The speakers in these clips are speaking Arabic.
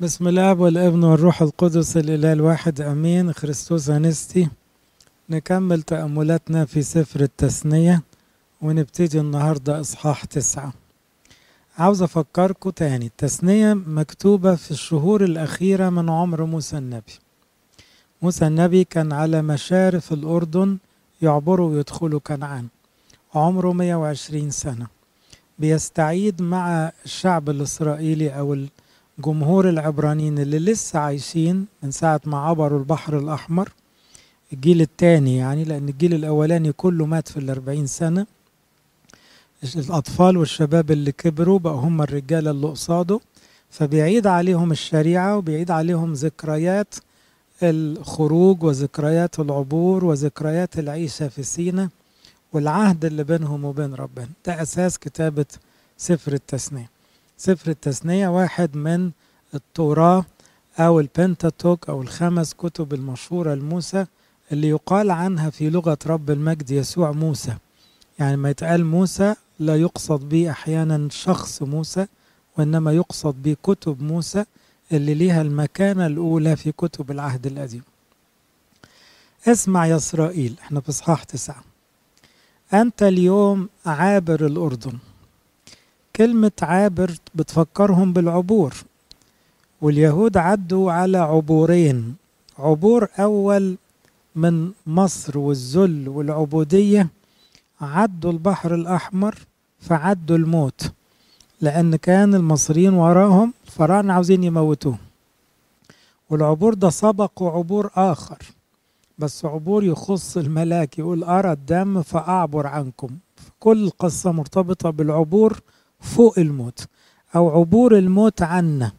بسم الاب والابن والروح القدس الإله الواحد آمين. خريستوس أنستي. نكمل تأملاتنا في سفر التثنية ونبتدي النهارده إصحاح تسعة. عاوز أفكركم تاني التثنية مكتوبة في الشهور الأخيرة من عمر موسى النبي. موسى النبي كان على مشارف الأردن يعبروا ويدخلوا كنعان. عمره 120 سنة. بيستعيد مع الشعب الإسرائيلي أو جمهور العبرانيين اللي لسه عايشين من ساعة ما عبروا البحر الأحمر الجيل الثاني يعني لأن الجيل الأولاني كله مات في الأربعين سنة. الأطفال والشباب اللي كبروا بقوا هم الرجالة اللي قصاده فبيعيد عليهم الشريعة وبيعيد عليهم ذكريات الخروج وذكريات العبور وذكريات العيشة في سينا والعهد اللي بينهم وبين ربنا. ده أساس كتابة سفر التثنيه سفر التثنية واحد من التوراة أو البنتاتوك أو الخمس كتب المشهورة لموسى اللي يقال عنها في لغة رب المجد يسوع موسى. يعني ما يتقال موسى لا يقصد به أحيانا شخص موسى وإنما يقصد به كتب موسى اللي ليها المكانة الأولى في كتب العهد القديم. اسمع يا إسرائيل إحنا في إصحاح تسعة. أنت اليوم عابر الأردن. كلمة عابر بتفكرهم بالعبور. واليهود عدوا على عبورين. عبور أول من مصر والذل والعبودية. عدوا البحر الأحمر فعدوا الموت. لأن كان المصريين وراهم الفراعنة عاوزين يموتوه. والعبور ده سبق عبور آخر. بس عبور يخص الملاك يقول أرى الدم فأعبر عنكم. كل القصة مرتبطة بالعبور فوق الموت أو عبور الموت عنا.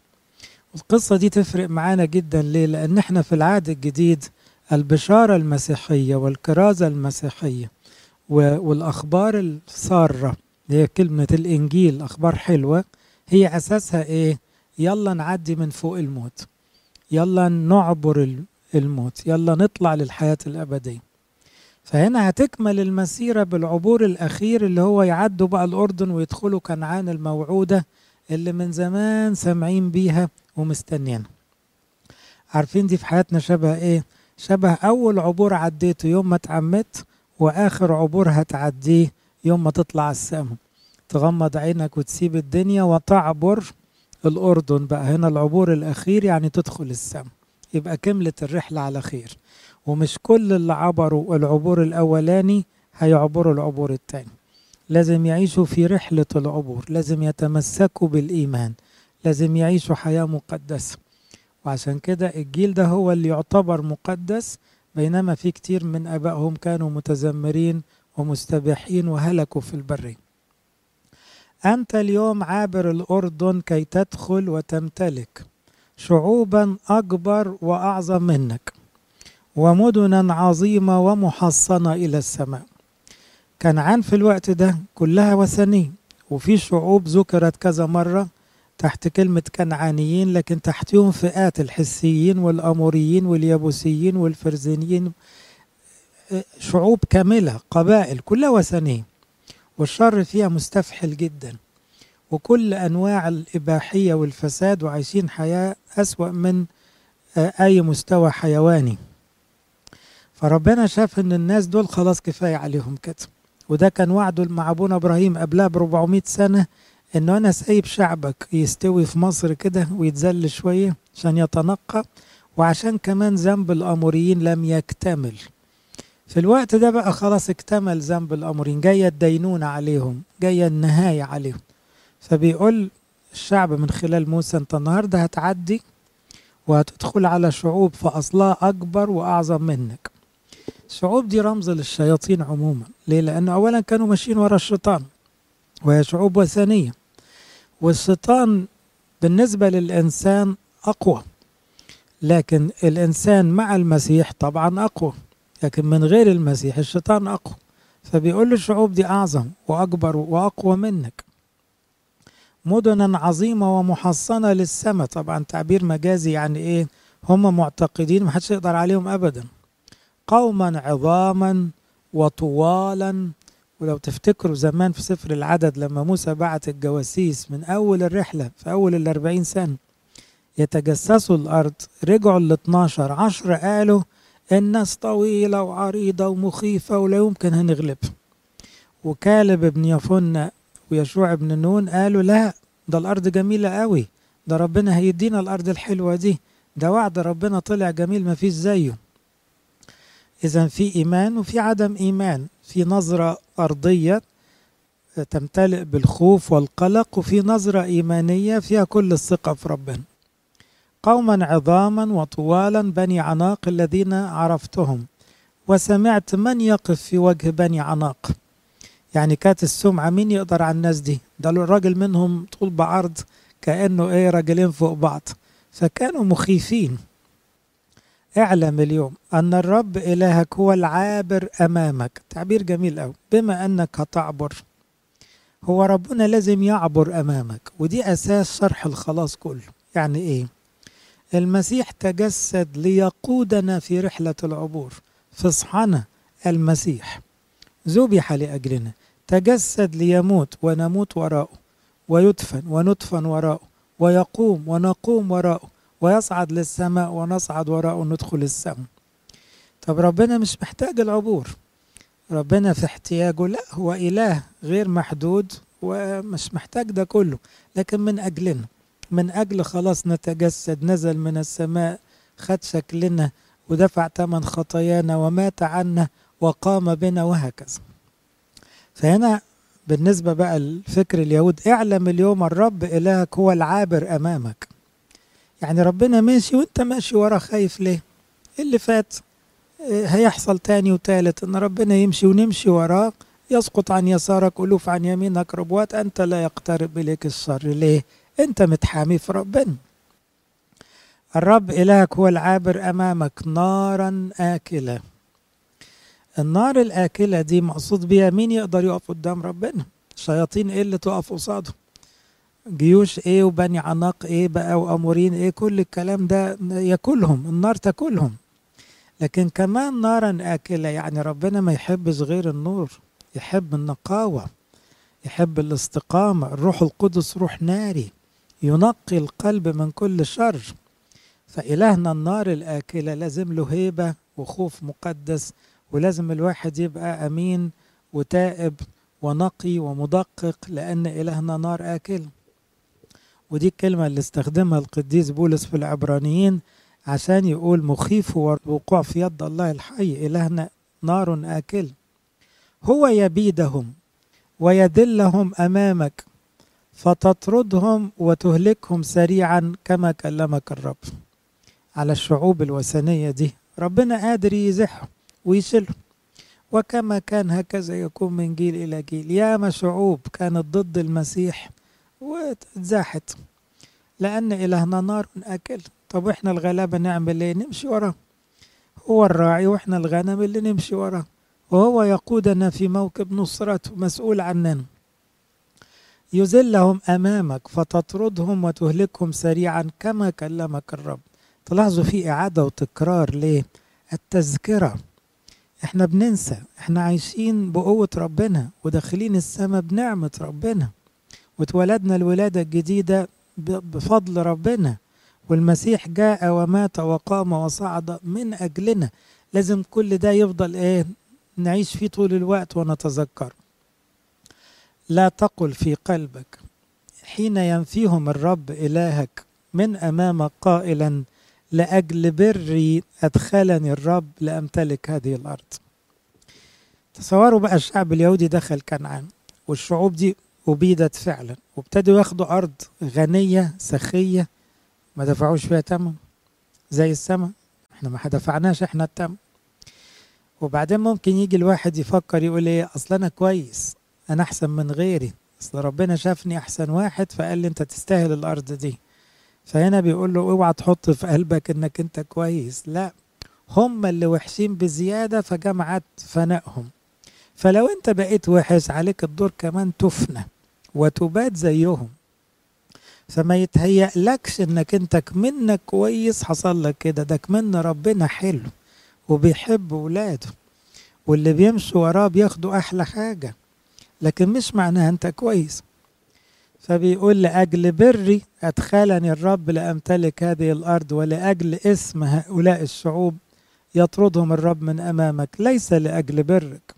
القصة دي تفرق معانا جدا. ليه؟ لأن إحنا في العهد الجديد البشارة المسيحية والكرازة المسيحية والأخبار السارة اللي هي كلمة الإنجيل أخبار حلوة هي أساسها إيه؟ يلا نعدي من فوق الموت. يلا نعبر الموت. يلا نطلع للحياة الأبدية. فهنا هتكمل المسيرة بالعبور الأخير اللي هو يعدوا بقى الأردن ويدخلوا كنعان الموعودة اللي من زمان سامعين بيها ومستنيينها. عارفين دي في حياتنا شبه إيه؟ شبه أول عبور عديته يوم ما اتعمدت وآخر عبور هتعديه يوم ما تطلع السما. تغمض عينك وتسيب الدنيا وتعبر الأردن بقى. هنا العبور الأخير يعني تدخل السما. يبقى كملت الرحلة على خير. ومش كل اللي عبروا العبور الأولاني هيعبروا العبور الثاني لازم يعيشوا في رحلة العبور لازم يتمسكوا بالإيمان لازم يعيشوا حياة مقدسة. وعشان كده الجيل ده هو اللي يعتبر مقدس بينما في كتير من أبائهم كانوا متذمرين ومستبيحين وهلكوا في البرية. أنت اليوم عابر الأردن كي تدخل وتمتلك شعوبا أكبر وأعظم منك. ومدنا عظيمة ومحصنة إلى السماء. كنعان في الوقت ده كلها وثنية وفي شعوب ذكرت كذا مرة تحت كلمة كنعانيين لكن تحتهم فئات الحسيين والأموريين واليابوسيين والفرزينيين. شعوب كاملة قبائل كلها وثنية والشر فيها مستفحل جدا. وكل أنواع الإباحية والفساد وعايشين حياة أسوأ من أي مستوى حيواني. فربنا شاف إن الناس دول خلاص كفاية عليهم كده. وده كان وعده مع ابونا إبراهيم قبلها ب 400 سنة إنه أنا سايب شعبك يستوي في مصر كده ويتذل شوية عشان يتنقى وعشان كمان ذنب الأموريين لم يكتمل. في الوقت ده بقى خلاص اكتمل ذنب الأموريين جاية الدينونة عليهم جاية النهاية عليهم. فبيقول الشعب من خلال موسى أنت النهارده هتعدي وهتدخل على شعوب فاصلها أكبر وأعظم منك. الشعوب دي رمز للشياطين عموما. ليه؟ لأنه اولا كانوا ماشيين ورا الشيطان وهي شعوب وثنية. والشيطان بالنسبة للإنسان أقوى لكن الإنسان مع المسيح طبعا أقوى لكن من غير المسيح الشيطان أقوى. فبيقول الشعوب دي أعظم وأكبر وأقوى منك. مدنا عظيمة ومحصنة للسماء. طبعا تعبير مجازي يعني إيه؟ هم معتقدين محدش يقدر عليهم ابدا. قوما عظاما وطوالا. ولو تفتكروا زمان في سفر العدد لما موسى بعت الجواسيس من أول الرحلة في أول الأربعين سنة يتجسسوا الأرض رجعوا ال 12 10 قالوا الناس طويلة وعريضة ومخيفة ولا يمكن هنغلب وكالب بن يفنة ويشوع بن نون قالوا لا ده الأرض جميلة قوي ده ربنا هيدينا الأرض الحلوة دي ده وعد ربنا طلع جميل ما فيش زيه. إذا في إيمان وفي عدم إيمان. في نظرة أرضية تمتلئ بالخوف والقلق وفي نظرة إيمانية فيها كل الثقة في ربنا. قوما عظاما وطوالا بني عناق الذين عرفتهم. وسمعت من يقف في وجه بني عناق. يعني كانت السمعة مين يقدر على الناس دي؟ ده الراجل منهم طول بعرض كأنه إيه راجلين فوق بعض. فكانوا مخيفين. اعلم اليوم أن الرب إلهك هو العابر أمامك. تعبير جميل أوي. بما أنك هتعبر هو ربنا لازم يعبر أمامك ودي أساس شرح الخلاص كله. يعني إيه؟ المسيح تجسد ليقودنا في رحلة العبور. فاصحنا المسيح. ذبح لأجلنا. تجسد ليموت ونموت وراءه ويدفن وندفن وراءه ويقوم ونقوم وراءه. ويصعد للسماء ونصعد وراءه ندخل السماء طب ربنا مش محتاج العبور. ربنا في احتياجه لا هو إله غير محدود ومش محتاج ده كله لكن من أجلنا. من أجل خلاص نتجسد نزل من السماء خد شكلنا ودفع ثمن خطايانا ومات عنا وقام بنا وهكذا. فهنا بالنسبة بقى لفكر اليهود اعلم اليوم الرب إلهك هو العابر أمامك. يعني ربنا ماشي وانت ماشي ورا خايف ليه؟ اللي فات هيحصل تاني وتالت إن ربنا يمشي ونمشي وراه يسقط عن يسارك ألوف عن يمينك ربوات أنت لا يقترب إليك الشر. ليه؟ أنت متحامي في ربنا. الرب إلهك هو العابر أمامك نارا آكلة. النار الآكلة دي مقصود بيها مين يقدر يقف قدام ربنا؟ شياطين إيه اللي تقف قصاده؟ جيوش إيه وبني عناق إيه بقى وأمورين إيه كل الكلام ده ياكلهم النار تاكلهم. لكن كمان نارا آكلة يعني ربنا ما يحبش غير النور يحب النقاوة يحب الاستقامة الروح القدس روح ناري ينقي القلب من كل شر. فإلهنا النار الآكلة لازم له هيبة وخوف مقدس ولازم الواحد يبقى أمين وتائب ونقي ومدقق لأن إلهنا نار آكل ودي الكلمة اللي استخدمها القديس بولس في العبرانيين عشان يقول مخيف هو الوقوع في يد الله الحي إلهنا نار آكل. هو يبيدهم ويدلهم أمامك فتطردهم وتهلكهم سريعا كما كلمك الرب. على الشعوب الوثنية دي ربنا قادر يزحهم ويشيلهم. وكما كان هكذا يكون من جيل إلى جيل. ياما شعوب كانت ضد المسيح واتزاحت. لأن إلهنا نار أكل. طب وإحنا الغلابة نعمل إيه نمشي وراه. هو الراعي وإحنا الغنم اللي نمشي وراه. وهو يقودنا في موكب نصرته مسؤول عننا. يذلهم أمامك فتطردهم وتهلكهم سريعا كما كلمك الرب. تلاحظوا في إعادة وتكرار ليه التذكرة إحنا بننسى. إحنا عايشين بقوة ربنا وداخلين السماء بنعمة ربنا. واتولدنا الولادة الجديدة بفضل ربنا. والمسيح جاء ومات وقام وصعد من أجلنا. لازم كل ده يفضل إيه؟ نعيش فيه طول الوقت ونتذكر. لا تقل في قلبك. حين ينفيهم الرب إلهك من أمامك قائلا لأجل بري أدخلني الرب لأمتلك هذه الأرض. تصوروا بقى الشعب اليهودي دخل كنعان والشعوب دي أبيدت فعلا. وابتدوا ياخدوا أرض غنية سخية ما دفعوش فيها تمن زي السماء إحنا ما دفعناش إحنا التمن. وبعدين ممكن يجي الواحد يفكر يقول إيه أصل أنا كويس أنا أحسن من غيري. أصل ربنا شافني أحسن واحد فقال لي أنت تستاهل الأرض دي. فهنا بيقول له اوعى تحط في قلبك إنك أنت كويس. لا هم اللي وحشين بزيادة فجمعت فنائهم. فلو أنت بقيت وحش عليك الدور كمان تفنى. وتبات زيهم. فما يتهيأ لكش إنك أنت كمنك كويس حصل لك كده. ده كمن ربنا حلو وبيحب ولاده. واللي بيمشوا وراه بياخدوا أحلى حاجة. لكن مش معناها أنت كويس. فبيقول لأجل بري أدخلني الرب لأمتلك هذه الأرض ولأجل اسم هؤلاء الشعوب يطردهم الرب من أمامك. ليس لأجل برك.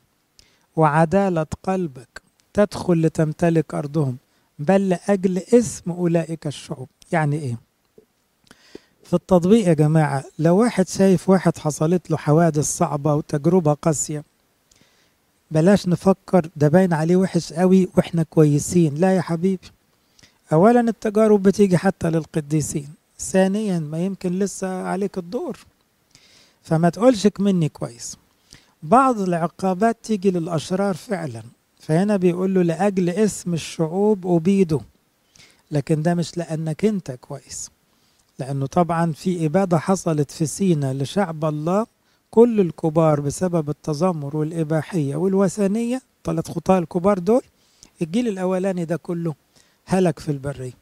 وعدالة قلبك. تدخل لتمتلك أرضهم بل لأجل اسم أولئك الشعوب. يعني إيه؟ في التطبيق يا جماعة لو واحد شايف واحد حصلت له حوادث صعبة وتجربة قاسية بلاش نفكر ده باين عليه وحش قوي وإحنا كويسين. لا يا حبيبي. اولا التجارب بتيجي حتى للقديسين. ثانيا ما يمكن لسه عليك الدور. فما تقولش مني كويس. بعض العقابات تيجي للأشرار فعلا. فهنا بيقول له لأجل اسم الشعوب أبيده. لكن ده مش لأنك أنت كويس. لأنه طبعا في إبادة حصلت في سينا لشعب الله كل الكبار بسبب التذمر والإباحية والوثنية ثلاث خطاة الكبار دول. الجيل الأولاني ده كله هلك في البرية.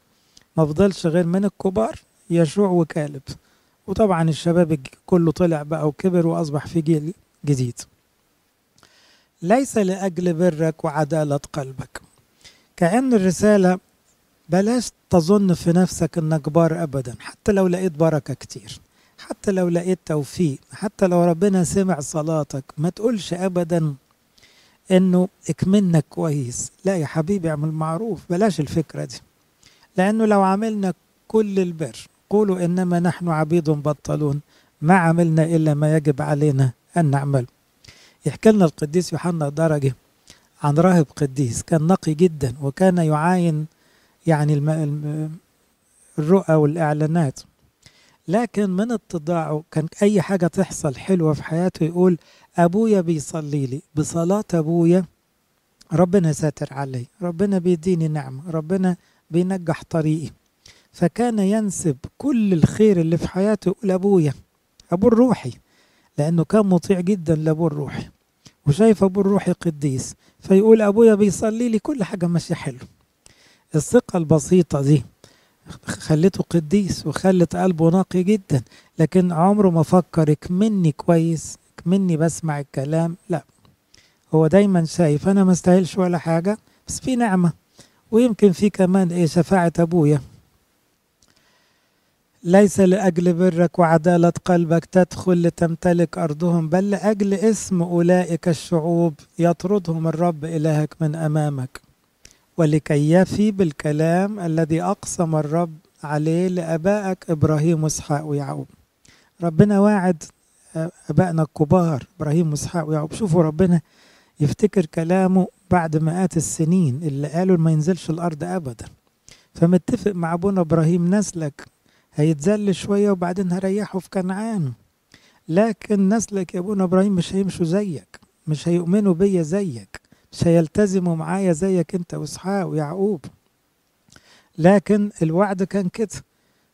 ما فضلش غير من الكبار يشوع وكالب. وطبعا الشباب كله طلع بقى وكبر وأصبح في جيل جديد. ليس لأجل برك وعدالة قلبك. كأن الرسالة بلاش تظن في نفسك إنك بار ابدا حتى لو لقيت بركة كتير حتى لو لقيت توفيق حتى لو ربنا سمع صلاتك. ما تقولش ابدا إنه اكمنك كويس. لا يا حبيبي اعمل معروف. بلاش الفكرة دي. لأنه لو عملنا كل البر قولوا إنما نحن عبيد بطلون. ما عملنا إلا ما يجب علينا أن نعمل يحكي لنا القديس يوحنا درجة عن راهب قديس. كان نقي جدا وكان يعاين يعني. الرؤى والإعلانات. لكن من اتضاعه كان أي حاجة تحصل حلوة في حياته يقول أبويا بيصلي لي بصلاة أبويا ربنا ساتر علي ربنا بيديني نعمة ربنا بينجح طريقي. فكان ينسب كل الخير اللي في حياته يقول أبويا أبو الروحي. لأنه كان مطيع جدا لأبوه الروحي وشايف أبوه الروحي قديس فيقول أبويا بيصلي لي كل حاجة ماشية حلو. الثقة البسيطة دي خلته قديس وخلت قلبه نقي جدا لكن عمره ما فكر اكمني كويس اكمني بسمع الكلام لا. هو دايما شايف أنا ما استاهلش ولا حاجة بس في نعمة ويمكن في كمان إيه شفاعة أبويا. ليس لأجل برك وعدالة قلبك تدخل لتمتلك أرضهم بل لأجل اسم أولئك الشعوب يطردهم الرب إلهك من أمامك. ولكي يفي بالكلام الذي أقسم الرب عليه لأبائك إبراهيم وإسحاق ويعقوب. ربنا واعد أبائنا الكبار إبراهيم وإسحاق ويعقوب. شوفوا ربنا يفتكر كلامه بعد مئات السنين اللي قالوا ما ينزلش الأرض أبدا. فمتفق مع أبونا إبراهيم نسلك هيتذل شوية وبعدين هريحه في كنعان. لكن نسلك يا أبونا إبراهيم مش هيمشوا زيك. مش هيؤمنوا بيا زيك. مش هيلتزموا معايا زيك أنت وإسحاق ويعقوب. لكن الوعد كان كده.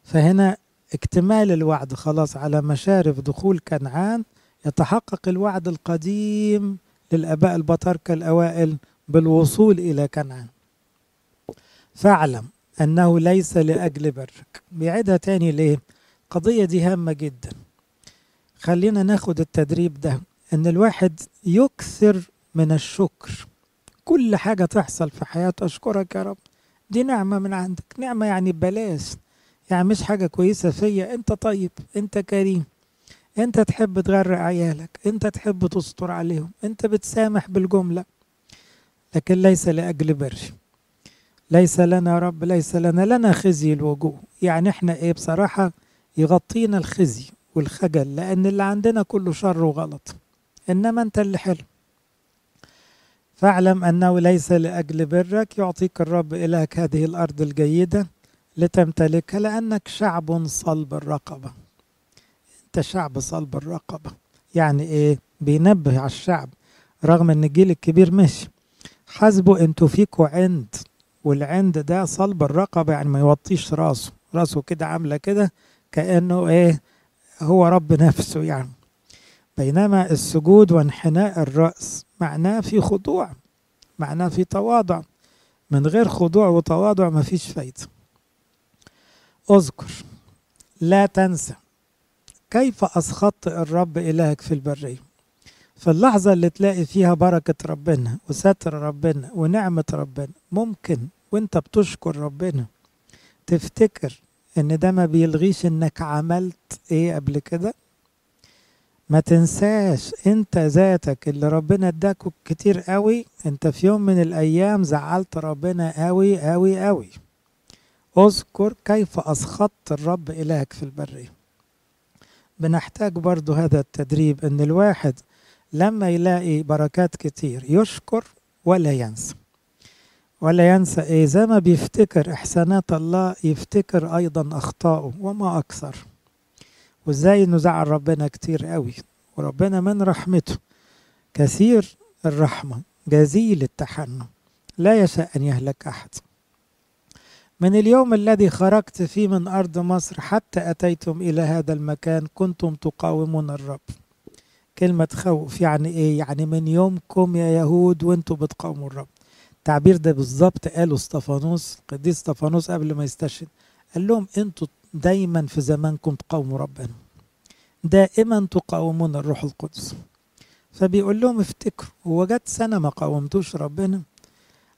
فهنا اكتمال الوعد خلاص على مشارف دخول كنعان. يتحقق الوعد القديم للآباء البطاركه الأوائل بالوصول إلى كنعان. فاعلم أنه ليس لأجل برك. بيعيدها تاني ليه؟ القضية دي هامة جدا. خلينا ناخد التدريب ده. إن الواحد يكثر من الشكر. كل حاجة تحصل في حياته. أشكرك يا رب. دي نعمة من عندك. نعمة يعني ببلاش. يعني مش حاجة كويسة فيا. أنت طيب. أنت كريم. أنت تحب تغرق عيالك. أنت تحب تستر عليهم. أنت بتسامح بالجملة. لكن ليس لأجل بري ليس لنا رب ليس لنا لنا خزي الوجوه. يعني إحنا إيه بصراحة يغطينا الخزي والخجل لأن اللي عندنا كله شر وغلط. إنما أنت اللي حلو. فاعلم أنه ليس لأجل برك يعطيك الرب إلهك هذه الأرض الجيدة لتمتلكها لأنك شعب صلب الرقبة. أنت شعب صلب الرقبة. يعني إيه؟ بينبه على الشعب رغم أن الجيل الكبير مشي حاسبوا أنتوا فيكوا عند والعند ده صلب الرقبة يعني ما يوطيش راسه. راسه كده عاملة كده كأنه إيه هو رب نفسه يعني. بينما السجود وانحناء الرأس معناه في خضوع معناه في تواضع. من غير خضوع وتواضع ما فيش فايدة. اذكر لا تنسى كيف أسخطت الرب إلهك في البرية. في اللحظة اللي تلاقي فيها بركة ربنا وستر ربنا ونعمة ربنا ممكن وانت بتشكر ربنا تفتكر إن ده ما بيلغيش إنك عملت إيه قبل كده؟ ما تنساش أنت ذاتك اللي ربنا اداك كتير قوي أنت في يوم من الأيام زعلت ربنا قوي قوي قوي. اذكر كيف أسخطت الرب إلهك في البريه بنحتاج برضو هذا التدريب إن الواحد لما يلاقي بركات كتير يشكر ولا ينسى. ولا ينسى إيه زي ما بيفتكر إحسانات الله يفتكر أيضا اخطائه وما أكثر. وإزاي انه زعل ربنا كتير قوي. وربنا من رحمته. كثير الرحمة جزيل التحنن لا يشاء أن يهلك أحد. من اليوم الذي خرجت فيه من أرض مصر حتى أتيتم إلى هذا المكان كنتم تقاومون الرب. كلمة خوف يعني إيه؟ يعني من يومكم يا يهود وأنتم بتقاوموا الرب. التعبير ده بالظبط قاله استفانوس القديس استفانوس قبل ما يستشهد قال لهم أنتوا دايما في زمانكم تقاوموا ربنا. دائما تقاومون الروح القدس. فبيقول لهم افتكروا هو سنة ما قاومتوش ربنا؟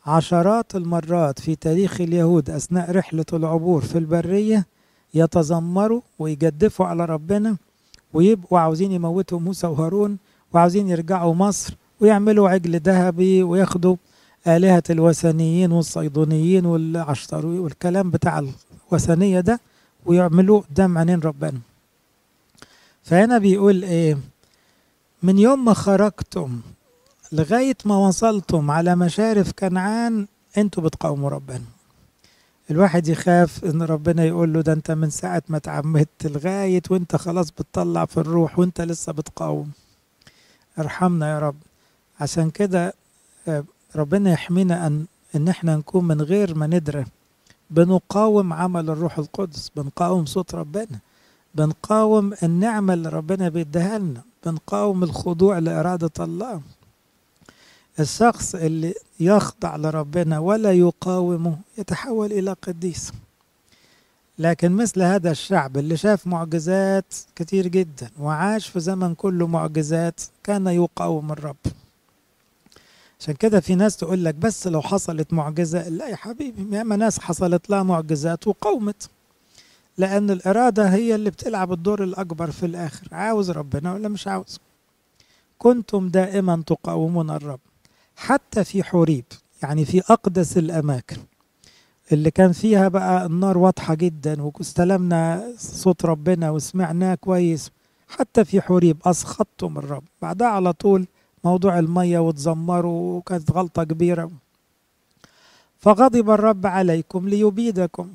عشرات المرات في تاريخ اليهود أثناء رحلة العبور في البرية يتذمروا ويجدفوا على ربنا ويبقوا عاوزين يموتوا موسى وهارون وعاوزين يرجعوا مصر ويعملوا عجل ذهبي وياخدوا آلهة الوثنيين والصيدونيين والعشتروي والكلام بتاع الوثنية ده ويعملوه قدام عينين ربنا. فهنا بيقول إيه؟ من يوم ما خرجتم لغاية ما وصلتم على مشارف كنعان أنتوا بتقاوموا ربنا. الواحد يخاف إن ربنا يقول له ده أنت من ساعة ما اتعمدت لغاية وأنت خلاص بتطلع في الروح وأنت لسه بتقاوم. ارحمنا يا رب. عشان كده ربنا يحمينا ان إن إحنا نكون من غير ما ندري. بنقاوم عمل الروح القدس بنقاوم صوت ربنا بنقاوم النعمة اللي ربنا بيديها لنا بنقاوم الخضوع لإرادة الله. الشخص اللي يخضع لربنا ولا يقاومه يتحول إلى قديس. لكن مثل هذا الشعب اللي شاف معجزات كتير جدا وعاش في زمن كله معجزات كان يقاوم الرب. عشان كده في ناس تقول لك بس لو حصلت معجزة لا يا حبيبي ياما ناس حصلت لها معجزات وقاومت لأن الإرادة هي اللي بتلعب الدور الأكبر في الآخر. عاوز ربنا ولا مش عاوز؟ كنتم دائما تقاومون الرب حتى في حوريب يعني في أقدس الأماكن. اللي كان فيها بقى النار واضحة جدا واستلمنا صوت ربنا وسمعناه كويس. حتى في حوريب أسخطتم الرب. بعدها على طول موضوع المية وتزمروا وكانت غلطة كبيرة. فغضب الرب عليكم ليبيدكم.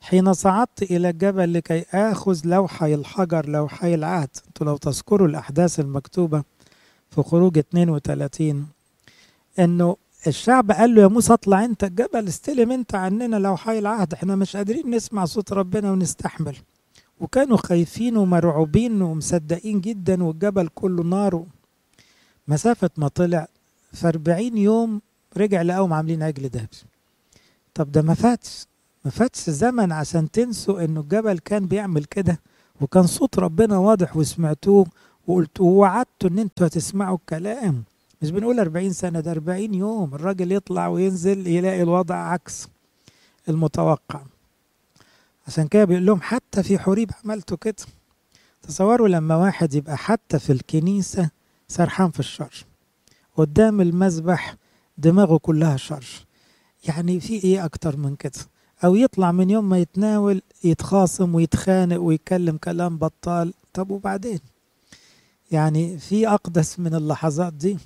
حين صعدت إلى الجبل لكي آخذ لوحي الحجر لوحي العهد. أنتوا لو تذكروا الأحداث المكتوبة في خروج 32 إنه الشعب قال له يا موسى اطلع أنت الجبل استلم أنت عننا لوحي العهد. إحنا مش قادرين نسمع صوت ربنا ونستحمل. وكانوا خايفين ومرعوبين ومصدقين جدا والجبل كله نار. مسافة ما طلع في 40 يوم رجع لقاهم عاملين عجل دهب طب ده ما فاتش ما فاتش زمن عشان تنسوا إنه الجبل كان بيعمل كده وكان صوت ربنا واضح وسمعتوه وقلت ووعدتوا إن أنتوا هتسمعوا الكلام. مش بنقول 40 سنة ده 40 يوم الراجل يطلع وينزل يلاقي الوضع عكس المتوقع. عشان كده بيقول لهم حتى في حريب عملتوا كده. تصوروا لما واحد يبقى حتى في الكنيسة سرحان في الشر قدام المذبح دماغه كلها شر يعني في إيه أكتر من كده؟ أو يطلع من يوم ما يتناول يتخاصم ويتخانق ويتكلم كلام بطال. طب وبعدين؟ يعني في أقدس من اللحظات دي.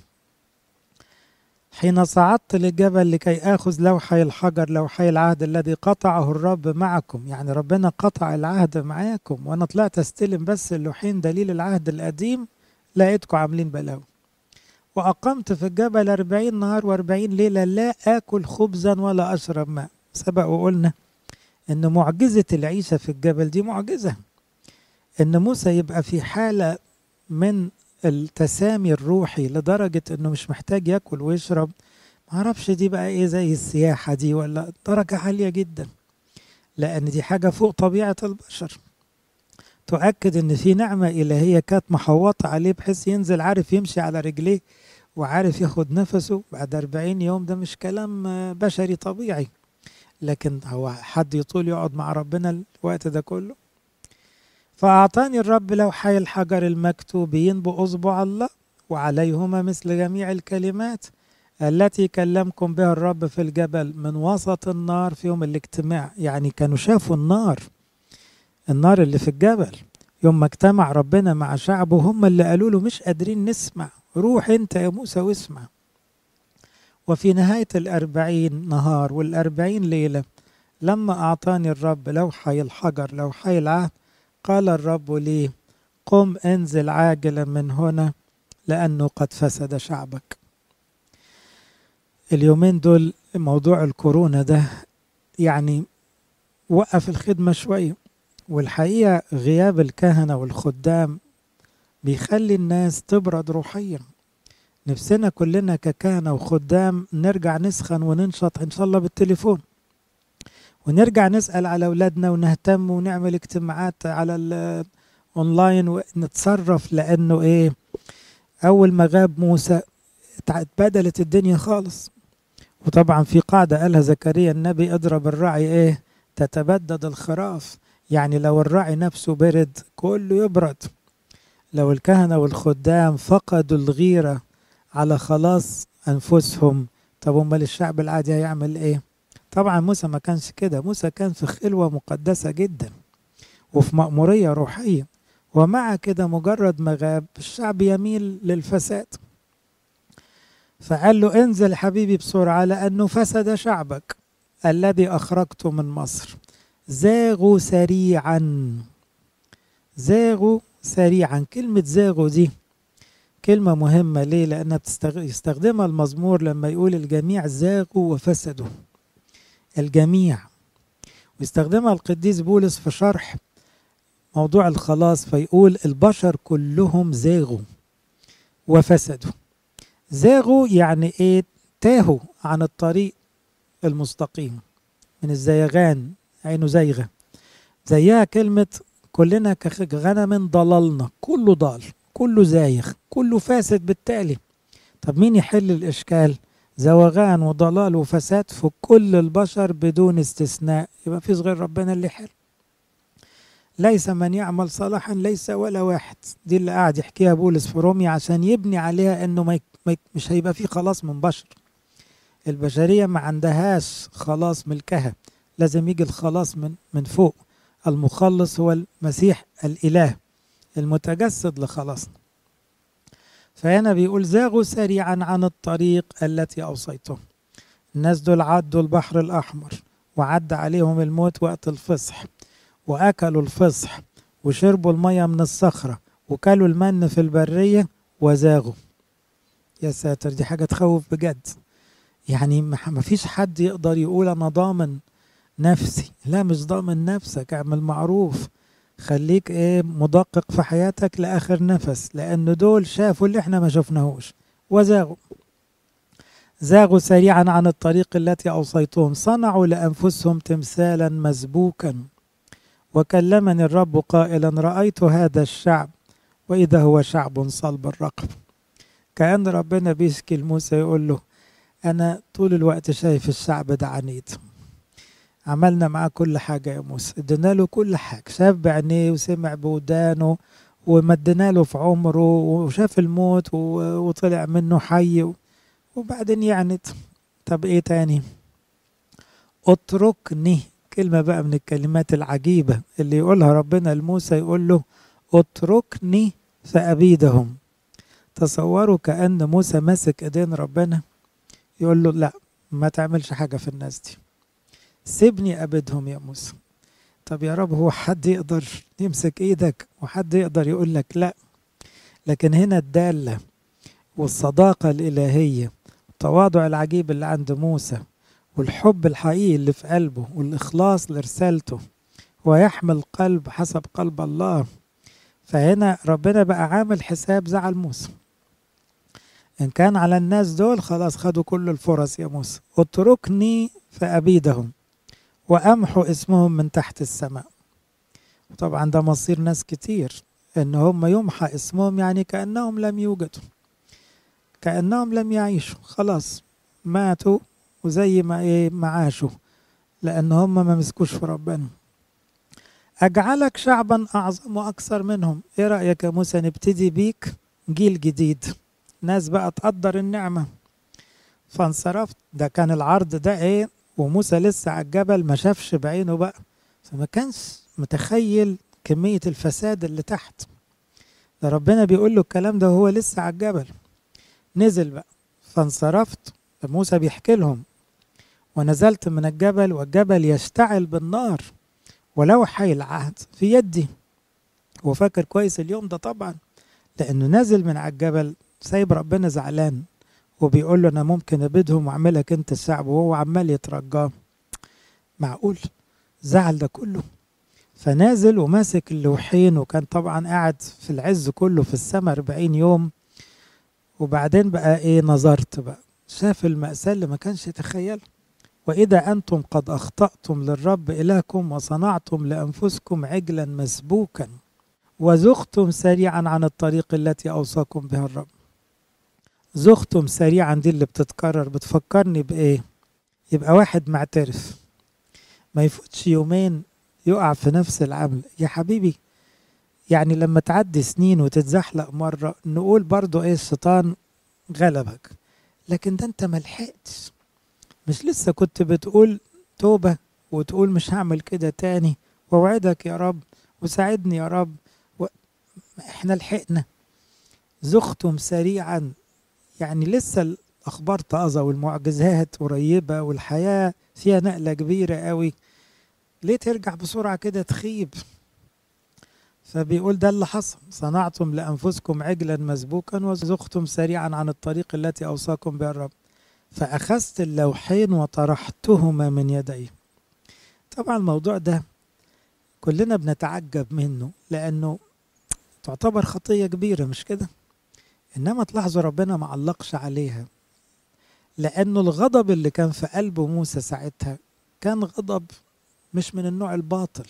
حين صعدت للجبل لكي آخذ لوحي الحجر لوحي العهد الذي قطعه الرب معكم. يعني ربنا قطع العهد معاكم وأنا طلعت أستلم بس اللوحين دليل العهد القديم. لقيتكم عاملين بلاوي وأقمت في الجبل أربعين نهار وأربعين ليلة لا آكل خبزا ولا أشرب ماء. سبق وقلنا إن معجزة العيشة في الجبل دي معجزة. إن موسى يبقى في حالة من التسامي الروحي لدرجة إنه مش محتاج ياكل ويشرب. معرفش دي بقى إيه زي السياحة دي ولا درجة عالية جدا. لأن دي حاجة فوق طبيعة البشر. تؤكد إن في نعمة إلهية كانت محوطة عليه بحيث ينزل عارف يمشي على رجليه وعارف ياخد نفسه. بعد أربعين يوم ده مش كلام بشري طبيعي. لكن هو حد يطول يقعد مع ربنا الوقت ده كله. فأعطاني الرب لوحي الحجر المكتوبين بأصبع الله وعليهما مثل جميع الكلمات التي كلمكم بها الرب في الجبل من وسط النار في يوم الاجتماع. يعني كانوا شافوا النار. النار اللي في الجبل. يوم ما اجتمع ربنا مع شعبه هم اللي قالوا له مش قادرين نسمع. روح انت يا موسى واسمع. وفي نهاية الأربعين نهار والأربعين ليلة لما أعطاني الرب لوحي الحجر لوحي العهد قال الرب لي قم انزل عاجلا من هنا لأنه قد فسد شعبك. اليومين دول موضوع الكورونا ده يعني وقف الخدمة شوية. والحقيقة غياب الكهنة والخدام بيخلي الناس تبرد روحيا. نفسنا كلنا ككهنة وخدام نرجع نسخن وننشط إن شاء الله بالتليفون. ونرجع نسأل على أولادنا ونهتم ونعمل اجتماعات على الأونلاين ونتصرف لأنه إيه أول ما غاب موسى اتبدلت الدنيا خالص. وطبعا في قاعدة قالها زكريا النبي اضرب الرعي إيه تتبدد الخراف. يعني لو الراعي نفسه برد كله يبرد. لو الكهنة والخدام فقدوا الغيرة على خلاص أنفسهم طب أمال الشعب العادي هيعمل إيه؟ طبعا موسى ما كانش كده. موسى كان في خلوة مقدسة جدا وفي مأمورية روحية ومع كده مجرد ما غاب الشعب يميل للفساد. فقال له انزل حبيبي بسرعة لأنه فسد شعبك الذي أخرجته من مصر. زاغوا سريعا. زاغوا سريعا. كلمة زاغوا دي كلمة مهمة. ليه؟ لأنها يستخدمها المزمور لما يقول الجميع زاغوا وفسدوا. الجميع. ويستخدمها القديس بولس في شرح موضوع الخلاص فيقول البشر كلهم زاغوا وفسدوا. زاغوا يعني إيه؟ تاهوا عن الطريق المستقيم من الزيغان. عينه زيغة زيها كلمة كلنا كغنم ضللنا كله ضال كله زايغ كله فاسد بالتالي. طب مين يحل الإشكال؟ زوغان وضلال وفساد في كل البشر بدون استثناء. يبقى في غير ربنا اللي حل ليس من يعمل صلاحا ليس ولا واحد. دي اللي قاعد يحكيها بولس في روميا عشان يبني عليها إنه ما مش هيبقى في خلاص من بشر. البشرية ما عندهاش خلاص ملكها. لازم يجي الخلاص من من فوق. المخلص هو المسيح الإله المتجسد لخلاصنا. فهنا بيقول زاغوا سريعا عن الطريق التي أوصيته. الناس دول عدوا البحر الأحمر وعد عليهم الموت وقت الفصح وأكلوا الفصح وشربوا المية من الصخرة وكلوا المن في البرية وزاغوا. يا ساتر دي حاجة تخوف بجد. يعني ما فيش حد يقدر يقول أنا ضامن نفسي. لا مش ضامن نفسك اعمل معروف. خليك إيه مدقق في حياتك لآخر نفس لأن دول شافوا اللي إحنا ما شفناهوش. وزاغوا. زاغوا سريعا عن الطريق التي أوصيتهم. صنعوا لأنفسهم تمثالا مسبوكا. وكلمني الرب قائلا رأيت هذا الشعب وإذا هو شعب صلب الرقب. كأن ربنا بيشكي لموسى يقول له أنا طول الوقت شايف الشعب ده عنيد. عملنا معاه كل حاجة يا موسى. ادينا له كل حاجة. شاف بعينيه وسمع بودانه ومدينا له في عمره وشاف الموت وطلع منه حي. وبعدين يعني طب إيه تاني؟ اتركني. كلمة بقى من الكلمات العجيبة اللي يقولها ربنا لموسى يقول له اتركني فأبيدهم. تصوروا كأن موسى ماسك إيدين ربنا يقول له لا ما تعملش حاجة في الناس دي. سيبني أبدهم يا موسى. طب يا رب هو حد يقدر يمسك إيدك وحد يقدر يقول لك لا. لكن هنا الدالة والصداقة الإلهية التواضع العجيب اللي عند موسى والحب الحقيقي اللي في قلبه والإخلاص لرسالته ويحمل قلب حسب قلب الله. فهنا ربنا بقى عامل حساب زعل موسى. إن كان على الناس دول خلاص خدوا كل الفرص يا موسى. اتركني فأبيدهم. وأمحو اسمهم من تحت السماء. طبعا ده مصير ناس كتير إن هم يمحى اسمهم يعني كأنهم لم يوجدوا كأنهم لم يعيشوا خلاص ماتوا وزي ما إيه ما عاشوا لأن هم ما مسكوش في ربنا. أجعلك شعبا أعظم وأكثر منهم. إيه رأيك يا موسى؟ نبتدي بيك جيل جديد. ناس بقى تقدر النعمة. فانصرفت. ده كان العرض ده إيه؟ وموسى لسه على الجبل ما شافش بعينه بقى فما كانش متخيل كمية الفساد اللي تحت. ده ربنا بيقول له الكلام ده وهو لسه على الجبل. نزل بقى فانصرفت موسى بيحكي لهم ونزلت من الجبل والجبل يشتعل بالنار ولوحي العهد في يدي. هو فاكر كويس اليوم ده طبعا لأنه نازل من على الجبل سايب ربنا زعلان. وبيقول له أنا ممكن أبيدهم وأعملك أنت الشعب وهو عمال يترجاه. معقول؟ زعل ده كله. فنازل وماسك اللوحين وكان طبعا قاعد في العز كله في السماء 40 يوم. وبعدين بقى إيه نظرت بقى. شاف المأساة اللي ما كانش يتخيل. وإذا أنتم قد أخطأتم للرب إلهكم وصنعتم لأنفسكم عجلا مسبوكا. وزختم سريعا عن الطريق التي أوصاكم بها الرب. زختم سريعا دي اللي بتتكرر بتفكرني بإيه؟ يبقى واحد معترف. ما يفوتش يومين يقع في نفس العمل. يا حبيبي يعني لما تعدي سنين وتتزحلق مرة نقول برضو إيه الشيطان غلبك. لكن ده أنت ملحقتش مش لسه كنت بتقول توبة وتقول مش هعمل كده تاني؟ ووعدك يا رب وساعدني يا رب. و... إحنا لحقنا. زختم سريعا يعني لسه الأخبار طازة والمعجزات قريبة والحياة فيها نقلة كبيرة قوي. ليه ترجع بسرعة كده تخيب؟ فبيقول ده اللي حصل. صنعتم لأنفسكم عجلا مسبوكا وزختم سريعا عن الطريق التي أوصاكم بها الرب. فأخذت اللوحين وطرحتهما من يدي. طبعا الموضوع ده كلنا بنتعجب منه لأنه تعتبر خطية كبيرة مش كده؟ إنما تلاحظوا ربنا ما علقش عليها. لأنه الغضب اللي كان في قلب موسى ساعتها كان غضب مش من النوع الباطل.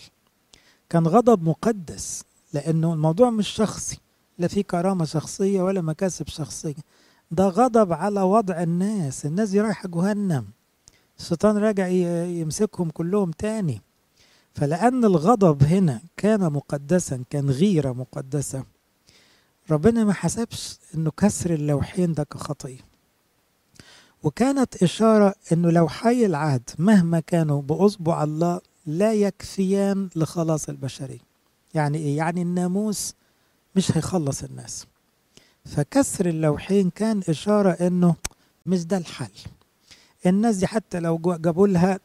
كان غضب مقدس لأنه الموضوع مش شخصي لا في كرامة شخصية ولا مكاسب شخصية. ده غضب على وضع الناس الناس دي رايحة جهنم. الشيطان راجع يمسكهم كلهم تاني. فلأن الغضب هنا كان مقدسا كان غيرة مقدسة. ربنا ما حسبش إنه كسر اللوحين ده كخطيه وكانت إشارة إنه لوحي العهد مهما كانوا بأصبع الله لا يكفيان لخلاص البشرية. يعني إيه؟ يعني الناموس مش هيخلص الناس. فكسر اللوحين كان إشارة إنه مش ده الحل. الناس دي حتى لو جابوا لها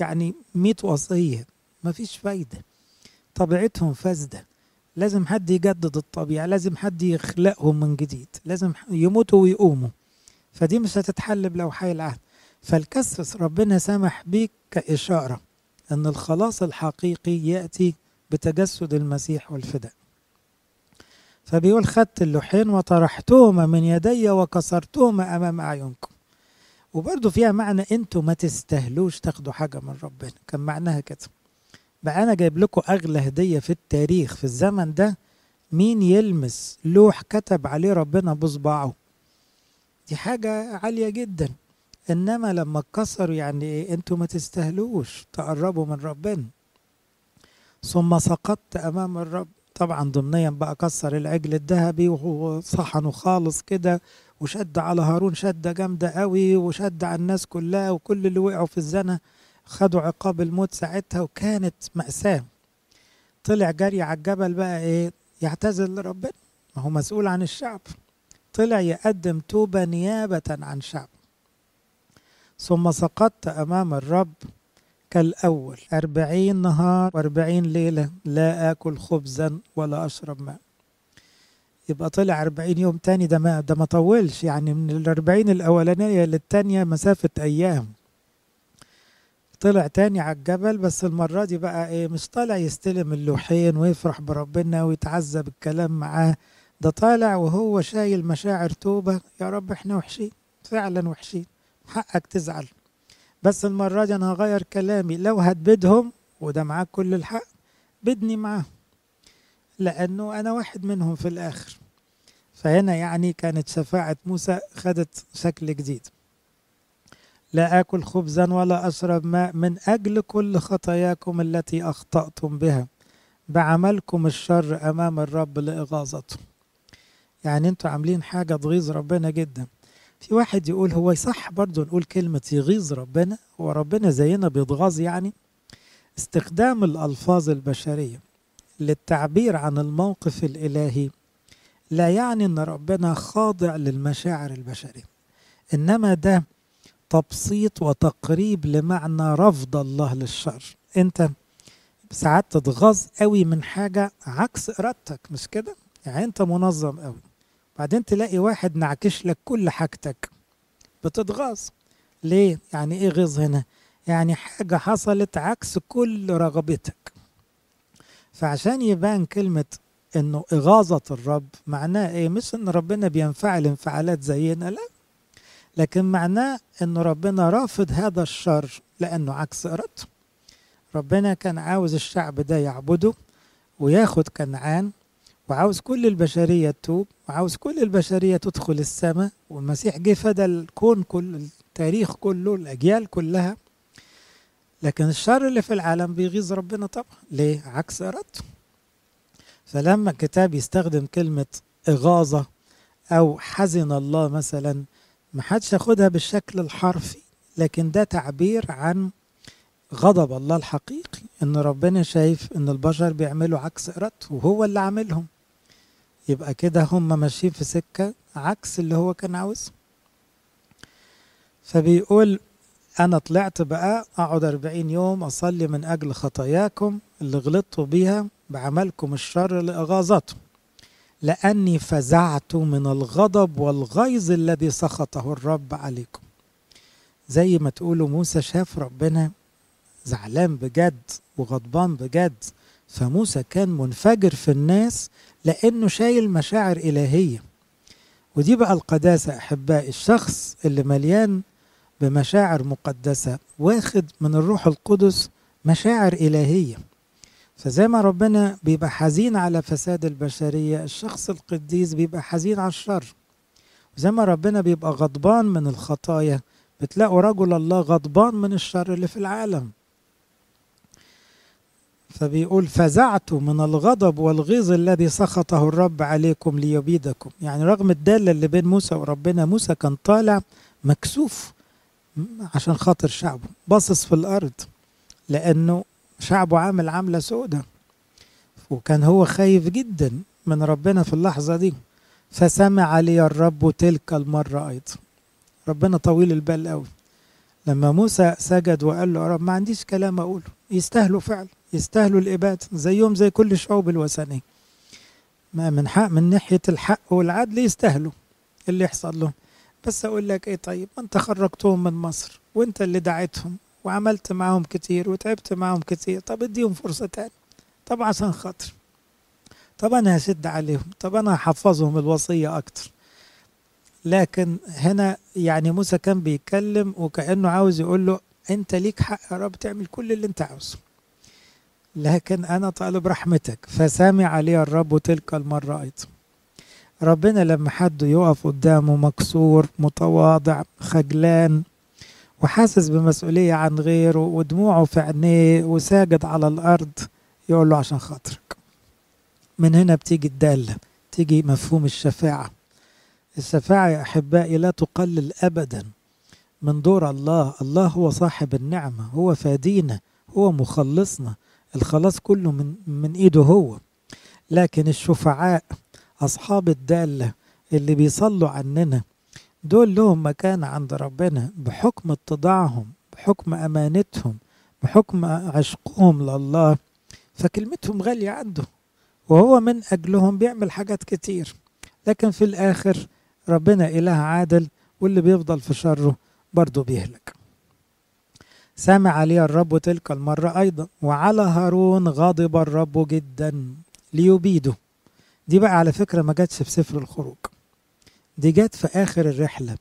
يعني 100 وصية مفيش فايدة. طبيعتهم فاسدة. لازم حد يجدد الطبيعة لازم حد يخلقهم من جديد لازم يموتوا ويقوموا. فدي مش هتتحل بلوحي العهد. فالكسر ربنا سمح بيك كإشارة أن الخلاص الحقيقي يأتي بتجسد المسيح والفداء. فبيقول خدت اللوحين وطرحتهما من يدي وكسرتهما أمام أعينكم. وبرضه فيها معنى أنتوا ما تستاهلوش تاخدوا حاجة من ربنا. كان معناها كده. بقى أنا جايب لكم أغلى هدية في التاريخ في الزمن ده مين يلمس لوح كتب عليه ربنا بصباعه دي حاجة عالية جدا. إنما لما اتكسروا يعني إيه؟ أنتوا ما تستاهلوش تقربوا من ربنا. ثم سقطت أمام الرب. طبعا ضمنيا بقى كسر العجل الذهبي وهو صحنه خالص كده وشد على هارون شدة جامدة قوي وشد على الناس كلها وكل اللي وقعوا في الزنا خدوا عقاب الموت ساعتها وكانت مأساة. طلع جري على الجبل بقى إيه يعتذر لربنا. ما هو مسؤول عن الشعب. طلع يقدم توبة نيابة عن شعب. ثم سقطت أمام الرب كالأول. أربعين نهار وأربعين ليلة لا آكل خبزا ولا أشرب ماء. يبقى طلع أربعين يوم تاني. ده ما ده ما طولش. يعني من الأربعين الأولانية للتانية مسافة أيام. طلع تاني على الجبل بس المرة دي بقى إيه مش طالع يستلم اللوحين ويفرح بربنا ويتعزى بالكلام معاه. ده طالع وهو شايل مشاعر توبة يا رب إحنا وحشين فعلا وحشين حقك تزعل. بس المرة دي أنا هغير كلامي لو هتبدهم وده معاك كل الحق بدني معاهم لأنه أنا واحد منهم في الآخر. فهنا يعني كانت شفاعة موسى خدت شكل جديد. لا آكل خبزا ولا أشرب ماء من أجل كل خطاياكم التي أخطأتم بها. بعملكم الشر أمام الرب لإغاظته. يعني أنتوا عاملين حاجة تغيظ ربنا جدا. في واحد يقول هو يصح برضه نقول كلمة يغيظ ربنا هو ربنا زينا بيتغاظ يعني؟ استخدام الألفاظ البشرية للتعبير عن الموقف الإلهي لا يعني أن ربنا خاضع للمشاعر البشرية. إنما ده تبسيط وتقريب لمعنى رفض الله للشر. أنت ساعات تتغاظ قوي من حاجة عكس إرادتك مش كده؟ يعني أنت منظم قوي. بعدين تلاقي واحد نعكش لك كل حاجتك. بتتغاظ. ليه؟ يعني إيه غيظ هنا؟ يعني حاجة حصلت عكس كل رغبتك. فعشان يبان كلمة إنه إغاظة الرب معناه إيه؟ مش إن ربنا بينفعل انفعالات زينا لا. لكن معناه انه ربنا رافض هذا الشر لأنه عكس إرادته. ربنا كان عاوز الشعب ده يعبده وياخد كنعان وعاوز كل البشرية تتوب وعاوز كل البشرية تدخل السماء والمسيح جه فدى الكون كل التاريخ كله الأجيال كلها. لكن الشر اللي في العالم بيغيظ ربنا طبعا. ليه؟ عكس إرادته. فلما الكتاب يستخدم كلمة إغاظة أو حزن الله مثلا ما حدش ياخدها بالشكل الحرفي لكن ده تعبير عن غضب الله الحقيقي إن ربنا شايف إن البشر بيعملوا عكس إرادته وهو اللي عاملهم. يبقى كده هم ماشيين في سكة عكس اللي هو كان عاوزه فبيقول أنا طلعت بقى أقعد أربعين يوم أصلي من أجل خطاياكم اللي غلطتوا بيها بعملكم الشر لإغاظته لأني فزعت من الغضب والغيظ الذي سخطه الرب عليكم. زي ما تقولوا موسى شاف ربنا زعلان بجد وغضبان بجد فموسى كان منفجر في الناس لأنه شايل مشاعر إلهية. ودي بقى القداسة أحبائي الشخص اللي مليان بمشاعر مقدسة واخد من الروح القدس مشاعر إلهية. فزي ما ربنا بيبقى حزين على فساد البشرية الشخص القديس بيبقى حزين على الشر. وزي ما ربنا بيبقى غضبان من الخطايا بتلاقوا رجل الله غضبان من الشر اللي في العالم. فبيقول فزعت من الغضب والغيظ الذي سخطه الرب عليكم ليبيدكم. يعني رغم الدالة اللي بين موسى وربنا موسى كان طالع مكسوف عشان خاطر شعبه باصص في الأرض لأنه شعبه عامل عاملة سودة وكان هو خايف جدا من ربنا في اللحظة دي. فسمع لي الرب تلك المرة أيضا. ربنا طويل البال قوي لما موسى سجد وقال له رب ما عنديش كلام أقوله. يستاهلوا فعلا يستاهلوا الإبادة. زيهم زي كل الشعوب الوثنية. ما من حق من ناحية الحق والعدل يستاهلوا اللي يحصل لهم. بس أقول لك إيه طيب ما أنت خرجتهم من مصر وأنت اللي دعيتهم. وعملت معاهم كتير وتعبت معاهم كتير طب اديهم فرصة تاني طب عشان خاطر. طب أنا هشد عليهم. طب أنا هحفظهم الوصية أكتر. لكن هنا يعني موسى كان بيتكلم وكأنه عاوز يقول له أنت ليك حق يا رب تعمل كل اللي أنت عاوزه. لكن أنا طالب رحمتك. فسامع لي الرب تلك المرة أيضا. ربنا لما حد يقف قدامه مكسور متواضع خجلان وحاسس بمسؤولية عن غيره ودموعه في عينيه وساجد على الأرض يقول له عشان خاطرك. من هنا بتيجي الدالة تيجي مفهوم الشفاعة. الشفاعة يا أحبائي لا تقلل أبدا. من دور الله الله هو صاحب النعمة هو فادينا هو مخلصنا. الخلاص كله من, من إيده هو. لكن الشفعاء أصحاب الدالة اللي بيصلوا عننا دول لهم مكان عند ربنا بحكم اتضاعهم بحكم أمانتهم بحكم عشقهم لله فكلمتهم غالية عنده وهو من أجلهم بيعمل حاجات كتير. لكن في الآخر ربنا إله عادل واللي بيفضل في شره برضه بيهلك. سمع لي الرب تلك المرة أيضا وعلى هارون غضب الرب جدا ليبيده. دي بقى على فكرة ما جاتش في سفر الخروج. دي جت في آخر الرحلة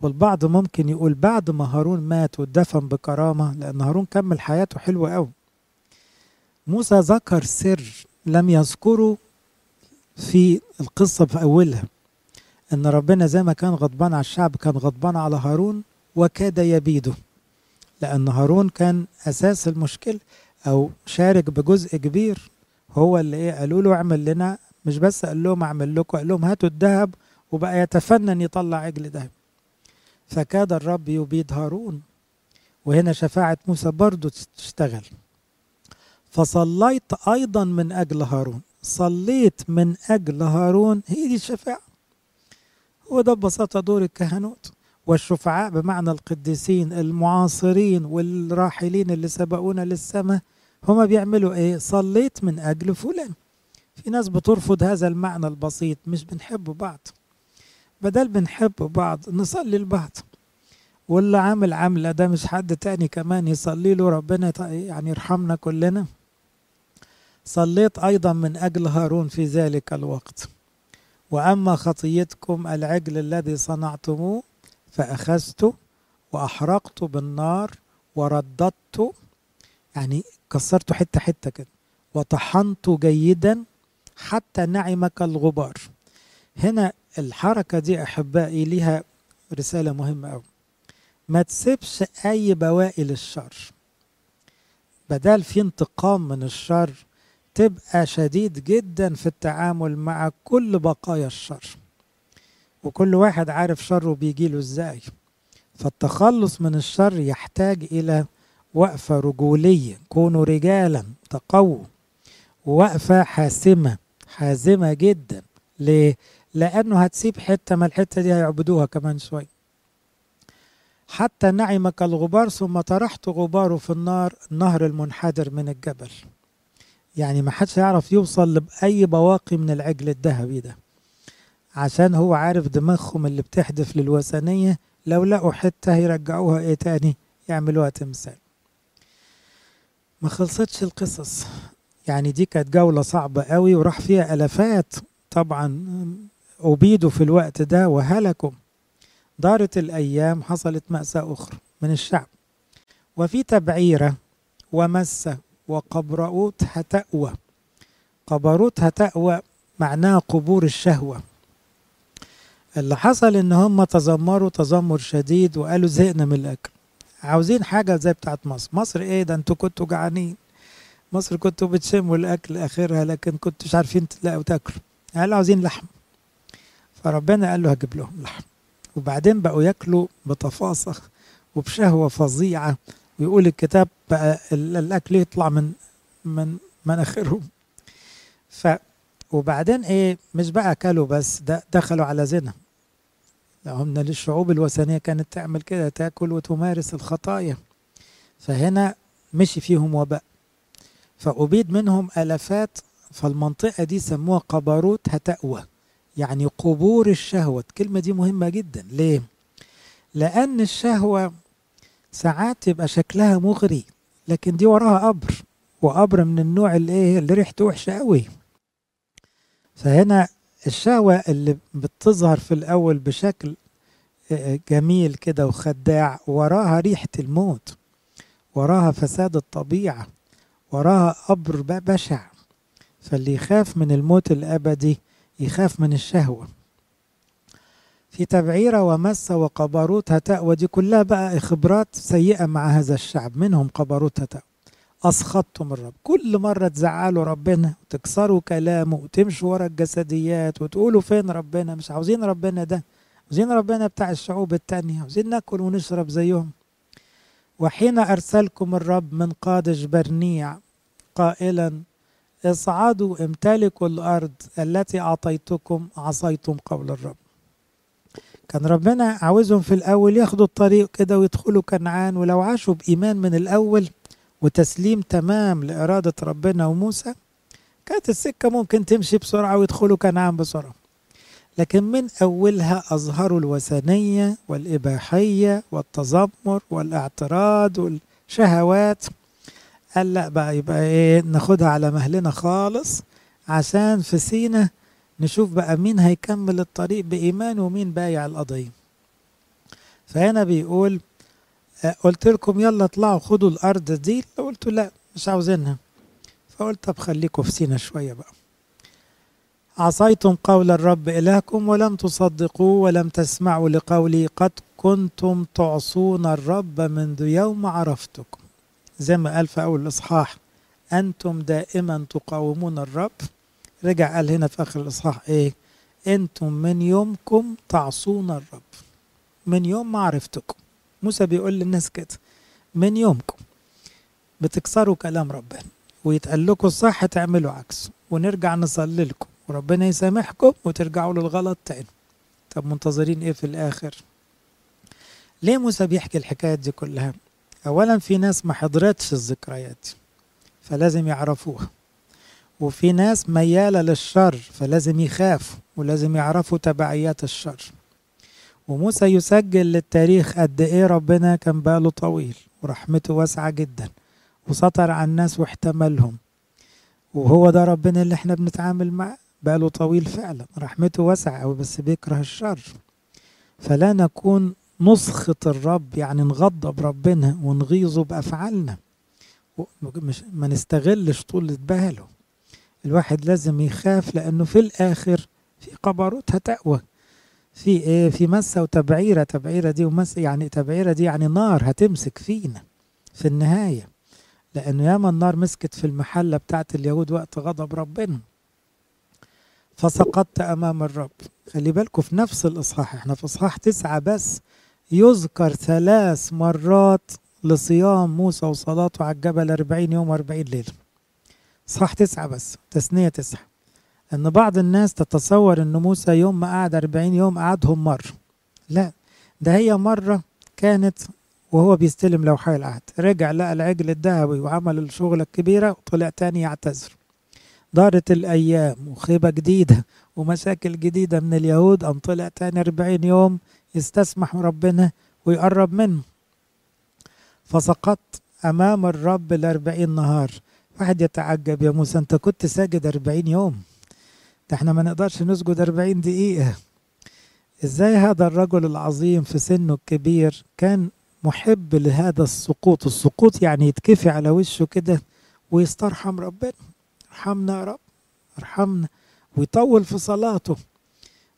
والبعض ممكن يقول بعد ما هارون مات واتدفن بكرامة لأن هارون كمل حياته حلوة أوي. موسى ذكر سر لم يذكره في القصة في أولها إن ربنا زي ما كان غضبان على الشعب كان غضبان على هارون وكاد يبيده لأن هارون كان أساس المشكلة أو شارك بجزء كبير. هو اللي إيه قالوا له اعمل لنا مش بس قال لهم اعمل لكم قال لهم هاتوا الذهب وبقى يتفنن يطلع عجل ذهب فكاد الرب يبيد هارون وهنا شفاعة موسى برضو تشتغل. فصليت أيضا من أجل هارون. صليت من أجل هارون. هي دي الشفاعة. هو ده ببساطة دور الكهنوت والشفعاء بمعنى القديسين المعاصرين والراحلين اللي سبقونا للسماء. هما بيعملوا إيه؟ صليت من أجل فلان. في ناس بترفض هذا المعنى البسيط مش بنحب بعض. بدل بنحب بعض نصلي لبعض. واللي عامل عامله ده مش حد تاني كمان يصلي له ربنا يعني يرحمنا كلنا. صليت أيضا من أجل هارون في ذلك الوقت. وأما خطيتكم العجل الذي صنعتموه فاخذته واحرقته بالنار ورددته يعني كسرته حتة حتة كده وطحنته جيدا حتى نعمك الغبار. هنا الحركة دي أحبائي ليها رسالة مهمة أوي. ما تسيبش أي بواقي للشر بدل في انتقام من الشر تبقى شديد جدا في التعامل مع كل بقايا الشر. وكل واحد عارف شره بيجيله إزاي. فالتخلص من الشر يحتاج إلى وقفة رجولية. كونوا رجالا تقووا. وقفة حاسمة حازمة جدا. ليه؟ لأنه هتسيب حتة ما الحتة دي هيعبدوها كمان شوية حتى نعمك الغبار ثم طرحت غباره في النار النهر المنحدر من الجبل. يعني ما حدش يعرف يوصل بأي بواقي من العجل الذهبي ده. عشان هو عارف دماغهم اللي بتحدف للوثنية لو لقوا حتة هيرجعوها إيه تاني؟ يعملوها تمثال. ما خلصتش القصص. يعني دي كانت جولة صعبة قوي وراح فيها ألفات طبعا. أبيدوا في الوقت ده وهلكوا. دارت الأيام حصلت مأساة أخرى من الشعب. وفي تبعيرة ومسة وقبرؤوت هتأوى. قبروت هتأوى معناها قبور الشهوة. اللي حصل إن هم تذمروا تذمر شديد وقالوا زهقنا من الأكل. عاوزين حاجة زي بتاعت مصر. مصر إيه ده؟ أنتوا كنتوا جعانين. مصر كنتوا بتشموا الأكل آخرها لكن كنتوش عارفين تلاقوا تاكلوا. قالوا عاوزين لحم. فربنا قال له هجيب لهم لحم. وبعدين بقوا ياكلوا بتفاصخ وبشهوة فظيعة. ويقول الكتاب بقى الأكل يطلع من من مناخيرهم. ف وبعدين إيه مش بقى أكلوا بس ده دخلوا على زنا. هم للشعوب الوثنية كانت تعمل كده تأكل وتمارس الخطايا. فهنا مشي فيهم وباء فأبيد منهم ألفات فالمنطقة دي سموها قبروت هتأوى. يعني قبور الشهوة. الكلمة دي مهمة جدا. ليه؟ لأن الشهوة ساعات يبقى شكلها مغري لكن دي وراها قبر وقبر من النوع اللي إيه؟ اللي ريحته وحشة قوي. فهنا الشهوة اللي بتظهر في الأول بشكل جميل كده وخداع وراها ريحة الموت وراها فساد الطبيعة وراها قبر بشع. فاللي يخاف من الموت الأبدي يخاف من الشهوة. في تبعيرة ومسة وقبروت هتأوى دي كلها بقى خبرات سيئة مع هذا الشعب. منهم قبروت هتأوى أسخطتم الرب. كل مرة تزعلوا ربنا وتكسروا كلامه وتمشوا ورا الجسديات وتقولوا فين ربنا؟ مش عاوزين ربنا ده. عاوزين ربنا بتاع الشعوب التانية. عاوزين ناكل ونشرب زيهم. وحين أرسلكم الرب من قادش برنيع قائلا اصعدوا امتلكوا الأرض التي أعطيتكم عصيتم قول الرب. كان ربنا عاوزهم في الأول ياخدوا الطريق كده ويدخلوا كنعان ولو عاشوا بإيمان من الأول وتسليم تمام لإرادة ربنا وموسى كانت السكة ممكن تمشي بسرعة ويدخلوا كنعان بسرعة. لكن من أولها أظهروا الوثنية والإباحية والتذمر والإعتراض والشهوات. قال لا بقى يبقى إيه ناخدها على مهلنا خالص عشان في سينا نشوف بقى مين هيكمل الطريق بإيمان ومين بايع القضية. فهنا بيقول قلت لكم يلا اطلعوا خدوا الأرض دي قلت لا مش عاوزينها. فقلت طب خليكم في سينا شوية بقى. عصيتم قول الرب إلهكم ولم تصدقوا ولم تسمعوا لقولي قد كنتم تعصون الرب منذ يوم عرفتكم. زي ما قال في أول الإصحاح أنتم دائما تقاومون الرب. رجع قال هنا في آخر الإصحاح إيه؟ أنتم من يومكم تعصون الرب. من يوم ما عرفتكم. موسى بيقول للناس كده. من يومكم. بتكسروا كلام ربنا. ويتقال لكم الصح تعملوا عكسه. ونرجع نصلي لكم وربنا يسامحكم وترجعوا للغلط تاني. طب منتظرين إيه في الآخر؟ ليه موسى بيحكي الحكايات دي كلها؟ اولا في ناس ما حضرتش الذكريات فلازم يعرفوها. وفي ناس ميالة للشر فلازم يخافوا ولازم يعرفوا تبعيات الشر. وموسى يسجل للتاريخ قد إيه ربنا كان باله طويل ورحمته واسعة جدا وسطر على الناس واحتملهم. وهو ده ربنا اللي إحنا بنتعامل معاه باله طويل فعلا رحمته واسعة أوي بس بيكره الشر. فلا نكون نسخط الرب يعني نغضب ربنا ونغيظه بأفعالنا. مش ما نستغلش طولة باله الواحد لازم يخاف لأنه في الآخر في قبروت هتقوى في إيه؟ في مسة وتبعيرة. تبعيرة دي ومس يعني تبعيرة دي يعني نار هتمسك فينا في النهاية. لأنه ياما النار مسكت في المحلة بتاعت اليهود وقت غضب ربنا. فسقطت أمام الرب. خلي بالكم في نفس الإصحاح. إحنا في إصحاح تسعة بس. يذكر ثلاث مرات لصيام موسى وصلاته على الجبل أربعين يوم وأربعين ليلة. إصحاح تسعة بس تثنية تسعة. إن بعض الناس تتصور إن موسى يوم ما قعد 40 يوم قعدهم مرة لا ده هي مرة كانت وهو بيستلم لوحي العهد رجع لقى العجل الذهبي وعمل الشغلة الكبيرة وطلع تاني يعتذر. دارت الأيام وخيبة جديدة ومشاكل جديدة من اليهود أم طلع تاني 40 يوم يستسمح ربنا ويقرب منه. فسقطت أمام الرب الأربعين نهار. واحد يتعجب يا موسى أنت كنت ساجد أربعين يوم. ده إحنا ما نقدرش نسجد 40 دقيقة. إزاي هذا الرجل العظيم في سنه الكبير كان محب لهذا السقوط؟ السقوط يعني يتكفي على وشه كده ويسترحم ربنا. ارحمنا يا رب ارحمنا ويطول في صلاته.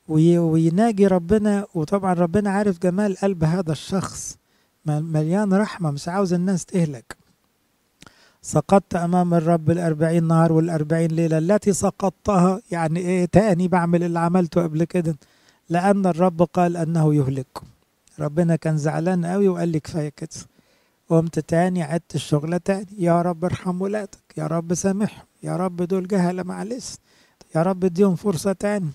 ويناجي ربنا وطبعا ربنا عارف جمال قلب هذا الشخص. مليان رحمة مش عاوز الناس تهلك. سقطت أمام الرب الأربعين نهار والأربعين ليلة. التي سقطتها يعني إيه تاني بعمل اللي عملته قبل كده؟ لأن الرب قال أنه يهلككم ربنا كان زعلان قوي وقال لي كفاية كده. قمت تاني عدت الشغلة تاني. يا رب ارحم ولادك. يا رب سامحهم. يا رب دول جهلة معلش. يا رب اديهم فرصة تاني.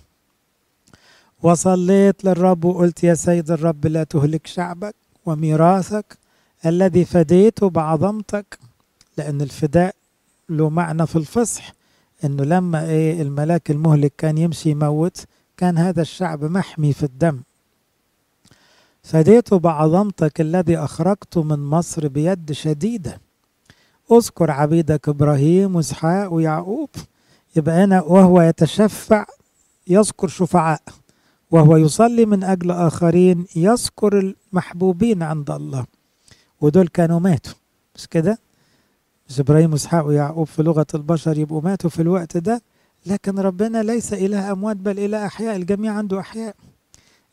وصليت للرب وقلت يا سيد الرب لا تهلك شعبك وميراثك الذي فديته بعظمتك لأن الفداء له معنى في الفصح إنه لما إيه الملاك المهلك كان يمشي يموت كان هذا الشعب محمي في الدم. فديت بعظمتك الذي أخرجته من مصر بيد شديدة. أذكر عبيدك إبراهيم وإسحاق ويعقوب يبقى هنا وهو يتشفع يذكر شفعاء. وهو يصلي من أجل آخرين يذكر المحبوبين عند الله. ودول كانوا ماتوا. مش كده؟ مش إبراهيم وإسحاق ويعقوب في لغة البشر يبقوا ماتوا في الوقت ده؟ لكن ربنا ليس إله أموات بل إله أحياء الجميع عنده أحياء.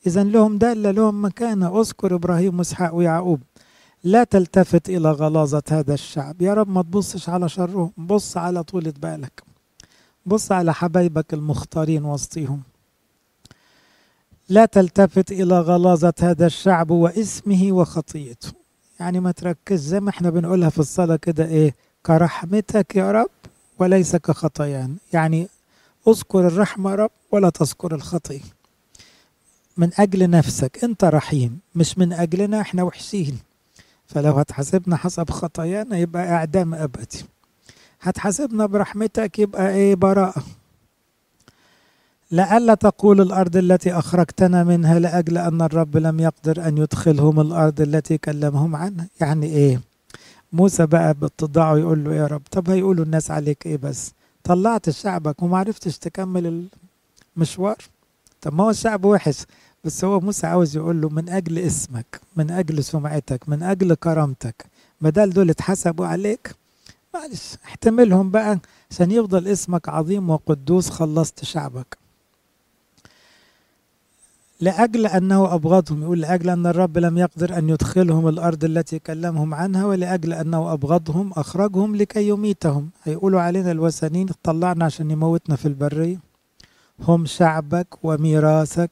إذا لهم دالة لهم مكانة. أذكر إبراهيم وإسحاق ويعقوب. لا تلتفت إلى غلاظة هذا الشعب. يا رب ما تبصش على شرهم. بص على طولة بالك. بص على حبايبك المختارين وسطيهم. لا تلتفت إلى غلاظة هذا الشعب واسمه وخطيته. يعني ما تركز زي ما إحنا بنقولها في الصلاة كده إيه؟ كرحمتك يا رب وليس كخطايانا يعني اذكر الرحمة يا رب ولا تذكر الخطية من أجل نفسك أنت رحيم مش من أجلنا إحنا وحشين. فلو هتحاسبنا حسب خطايانا يبقى إعدام أبدي. هتحاسبنا برحمتك يبقى إيه؟ براءة. لئلا تقول الأرض التي أخرجتنا منها لأجل أن الرب لم يقدر أن يدخلهم الأرض التي كلمهم عنها. يعني إيه؟ موسى بقى باتضاعه يقول له يا رب طب هيقولوا الناس عليك إيه بس؟ طلعت شعبك وما عرفتش تكمل المشوار؟ طب ما هو الشعب وحش بس هو موسى عاوز يقول له من أجل اسمك من أجل سمعتك من أجل كرامتك بدل دول اتحسبوا عليك؟ معلش احتملهم بقى عشان يفضل اسمك عظيم وقدوس خلصت شعبك. لأجل أنه أبغضهم يقول لأجل أن الرب لم يقدر أن يدخلهم الأرض التي كلمهم عنها ولأجل أنه أبغضهم أخرجهم لكي يميتهم. هيقولوا علينا الوثنيين طلعنا عشان يموتنا في البرية. هم شعبك وميراثك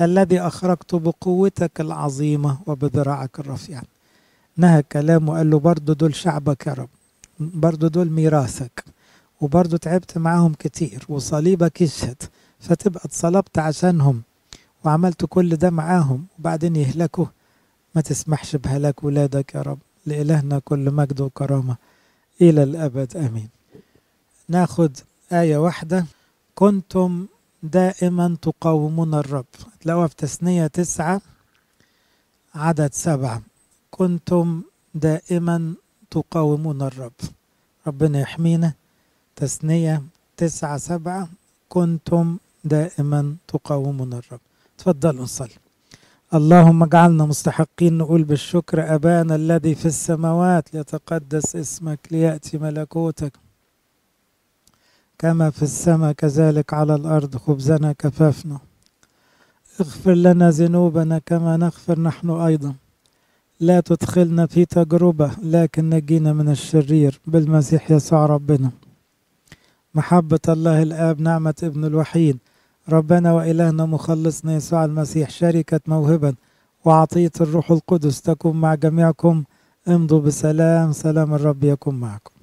الذي أخرجت بقوتك العظيمة وبذراعك الرفيعة. نهى كلامه وقال له برضو دول شعبك يا رب برضو دول ميراثك وبرضو تعبت معاهم كتير وصليبك يشهد فتبقى اتصلبت عشانهم. وعملت كل ده معاهم وبعدين يهلكوا ما تسمحش بهلاك ولادك يا رب لإلهنا كل مجد وكرامة. إلى الأبد آمين. ناخد آية واحدة. كنتم دائما تقاومون الرب. تلاقوها في تثنية تسعة عدد سبعة. كنتم دائما تقاومون الرب. ربنا يحمينا. تثنية تسعة سبعة. كنتم دائما تقاومون الرب. تفضلوا نصلي اللهم اجعلنا مستحقين نقول بالشكر أبانا الذي في السماوات ليتقدس اسمك ليأتي ملكوتك. كما في السماء كذلك على الأرض خبزنا كفافنا. اغفر لنا ذنوبنا كما نغفر نحن أيضا. لا تدخلنا في تجربة لكن نجينا من الشرير بالمسيح يسوع ربنا. محبة الله الآب نعمة ابن الوحيد. ربنا وإلهنا مخلصنا يسوع المسيح شركة موهبة وعطية الروح القدس تكون مع جميعكم. امضوا بسلام سلام الرب يكون معكم.